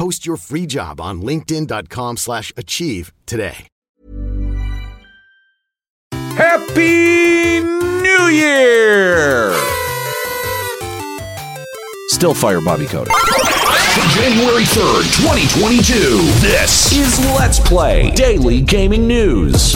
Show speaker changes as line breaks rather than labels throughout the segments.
Post your free job on linkedin.com slash achieve today.
Happy New Year! Still fire Bobby Kotick.
January 3rd, 2022. This
Is Let's Play Daily Gaming News.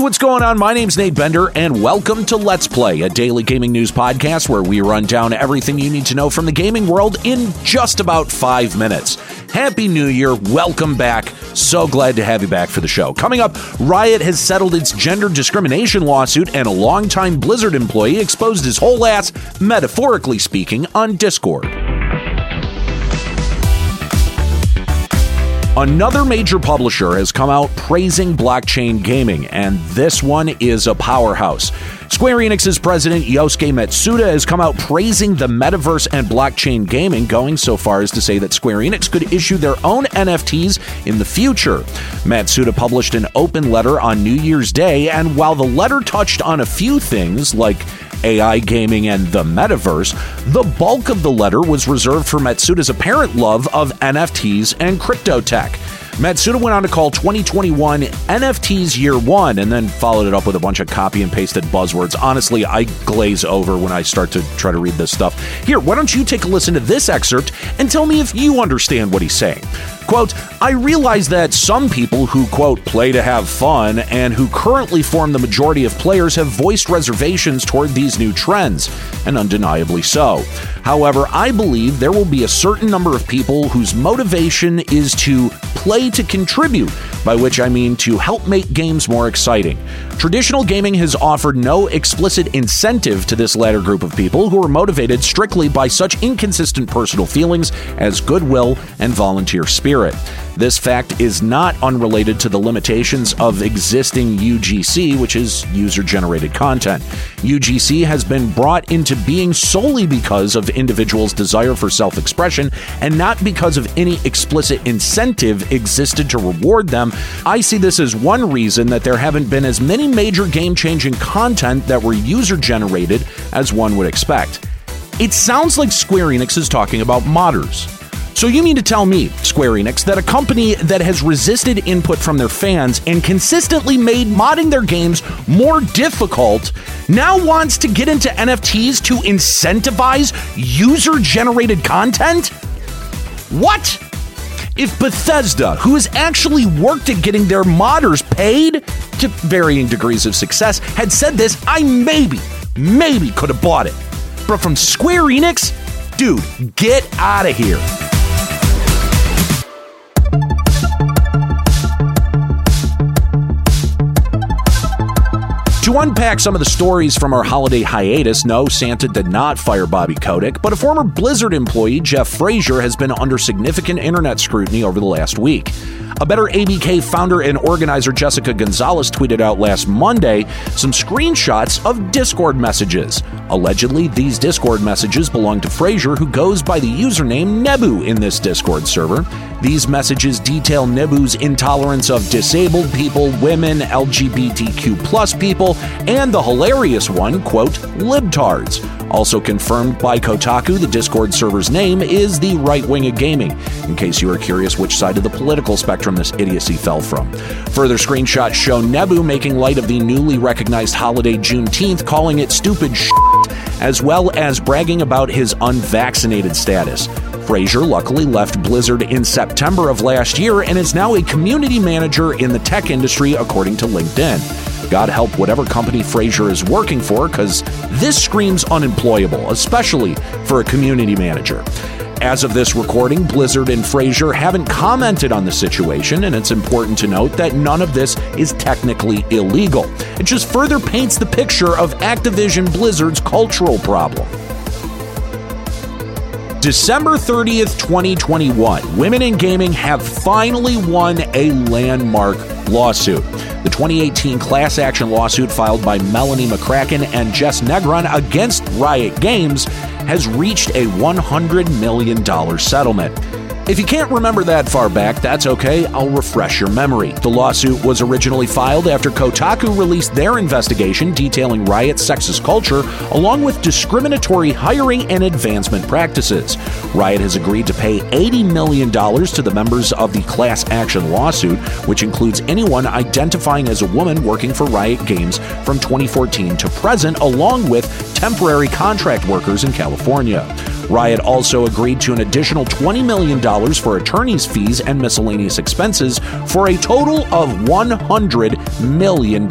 What's going on? My name's Nate Bender, and welcome to Let's Play, a daily gaming news podcast where we run down everything you need to know from the gaming world in just about five minutes. Happy New Year. Welcome back. So glad to have you back for the show. Coming up, Riot has settled its gender discrimination lawsuit, and a longtime Blizzard employee exposed his whole ass, metaphorically speaking, on Discord. Another major publisher has come out praising blockchain gaming, and this one is a powerhouse. Square Enix's president Yosuke Matsuda has come out praising the metaverse and blockchain gaming, going so far as to say that Square Enix could issue their own NFTs in the future. Matsuda published an open letter on New Year's Day, and while the letter touched on a few things like AI gaming, and the metaverse, the bulk of the letter was reserved for Matsuda's apparent love of NFTs and crypto tech. Matsuda went on to call 2021 NFTs Year One and then followed it up with a bunch of copy and pasted buzzwords. Honestly, I glaze over when I start to try to read this stuff. Here, why don't you take a listen to this excerpt and tell me if you understand what he's saying? Quote, I realize that some people who, quote, play to have fun and who currently form the majority of players have voiced reservations toward these new trends, and undeniably so. However, I believe there will be a certain number of people whose motivation is to play to contribute, by which I mean to help make games more exciting. Traditional gaming has offered no explicit incentive to this latter group of people who are motivated strictly by such inconsistent personal feelings as goodwill and volunteer spirit. This fact is not unrelated to the limitations of existing UGC, which is user generated content. UGC has been brought into being solely because of individuals' desire for self expression and not because of any explicit incentive existed to reward them. I see this as one reason that there haven't been as many major game changing content that were user generated as one would expect. It sounds like Square Enix is talking about modders. So you mean to tell me, Square Enix, that a company that has resisted input from their fans and consistently made modding their games more difficult now wants to get into NFTs to incentivize user generated content? What? If Bethesda, who has actually worked at getting their modders paid to varying degrees of success, had said this, I maybe, maybe could have bought it. But from Square Enix, dude, get out of here. To unpack some of the stories from our holiday hiatus, no, Santa did not fire Bobby Kotick, but a former Blizzard employee, Jeff Frazier, has been under significant internet scrutiny over the last week. A Better ABK founder and organizer Jessica Gonzalez tweeted out last Monday some screenshots of Discord messages. Allegedly, these Discord messages belong to Frazier, who goes by the username Nebu in this Discord server. These messages detail Nebu's intolerance of disabled people, women, LGBTQ plus people, and the hilarious one, quote, libtards. Also confirmed by Kotaku, the Discord server's name is the right wing of gaming, in case you are curious which side of the political spectrum this idiocy fell from. Further screenshots show Nebu making light of the newly recognized holiday Juneteenth, calling it stupid shit, as well as bragging about his unvaccinated status. Frazier luckily left Blizzard in September of last year and is now a community manager in the tech industry, according to LinkedIn. God help whatever company Frazier is working for, because this screams unemployable, especially for a community manager. As of this recording, Blizzard and Frazier haven't commented on the situation, and it's important to note that none of this is technically illegal. It just further paints the picture of Activision Blizzard's cultural problem. December 30th, 2021, Women in Gaming have finally won a landmark lawsuit. The 2018 class action lawsuit filed by Melanie McCracken and Jess Negron against Riot Games has reached a $100 million settlement. If you can't remember that far back, that's okay. I'll refresh your memory. The lawsuit was originally filed after Kotaku released their investigation detailing Riot's sexist culture, along with discriminatory hiring and advancement practices. Riot has agreed to pay $80 million to the members of the class action lawsuit, which includes anyone identifying as a woman working for Riot Games from 2014 to present, along with temporary contract workers in California. Riot also agreed to an additional $20 million for attorney's fees and miscellaneous expenses for a total of $100 million.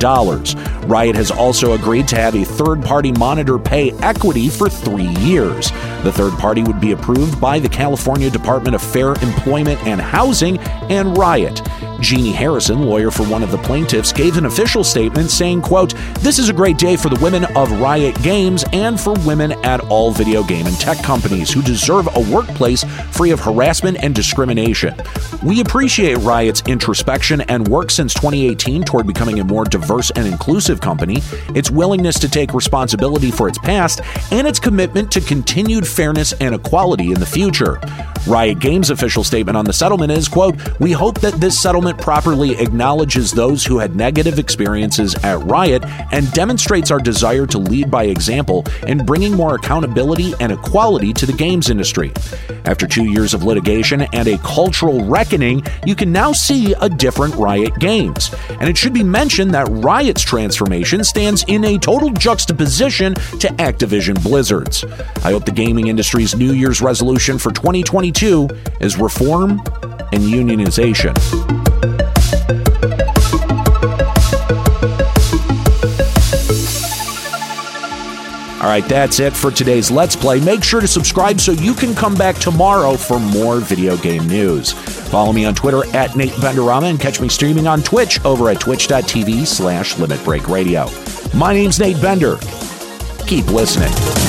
Riot has also agreed to have a third party monitor pay equity for three years. The third party would be approved by the California Department of Fair Employment and Housing and Riot. Genie Harrison, lawyer for one of the plaintiffs, gave an official statement saying, quote, This is a great day for the women of Riot Games and for women at all video game and tech companies who deserve a workplace free of harassment and discrimination. We appreciate Riot's introspection and work since 2018 toward becoming a more diverse and inclusive company, its willingness to take responsibility for its past, and its commitment to continued fairness and equality in the future. Riot Games' official statement on the settlement is, quote, We hope that this settlement properly acknowledges those who had negative experiences at Riot and demonstrates our desire to lead by example in bringing more accountability and equality to the games industry. After two years of litigation and a cultural reckoning, you can now see a different Riot Games. And it should be mentioned that Riot's transformation stands in a total juxtaposition to Activision Blizzard's. I hope the gaming industry's New Year's resolution for 2022 is reform and unionization. All right, that's it for today's Let's Play. Make sure to subscribe so you can come back tomorrow for more video game news. Follow me on Twitter at Nate Benderama and catch me streaming on Twitch over at twitch.tv slash Limit Break Radio. My name's Nate Bender. Keep listening.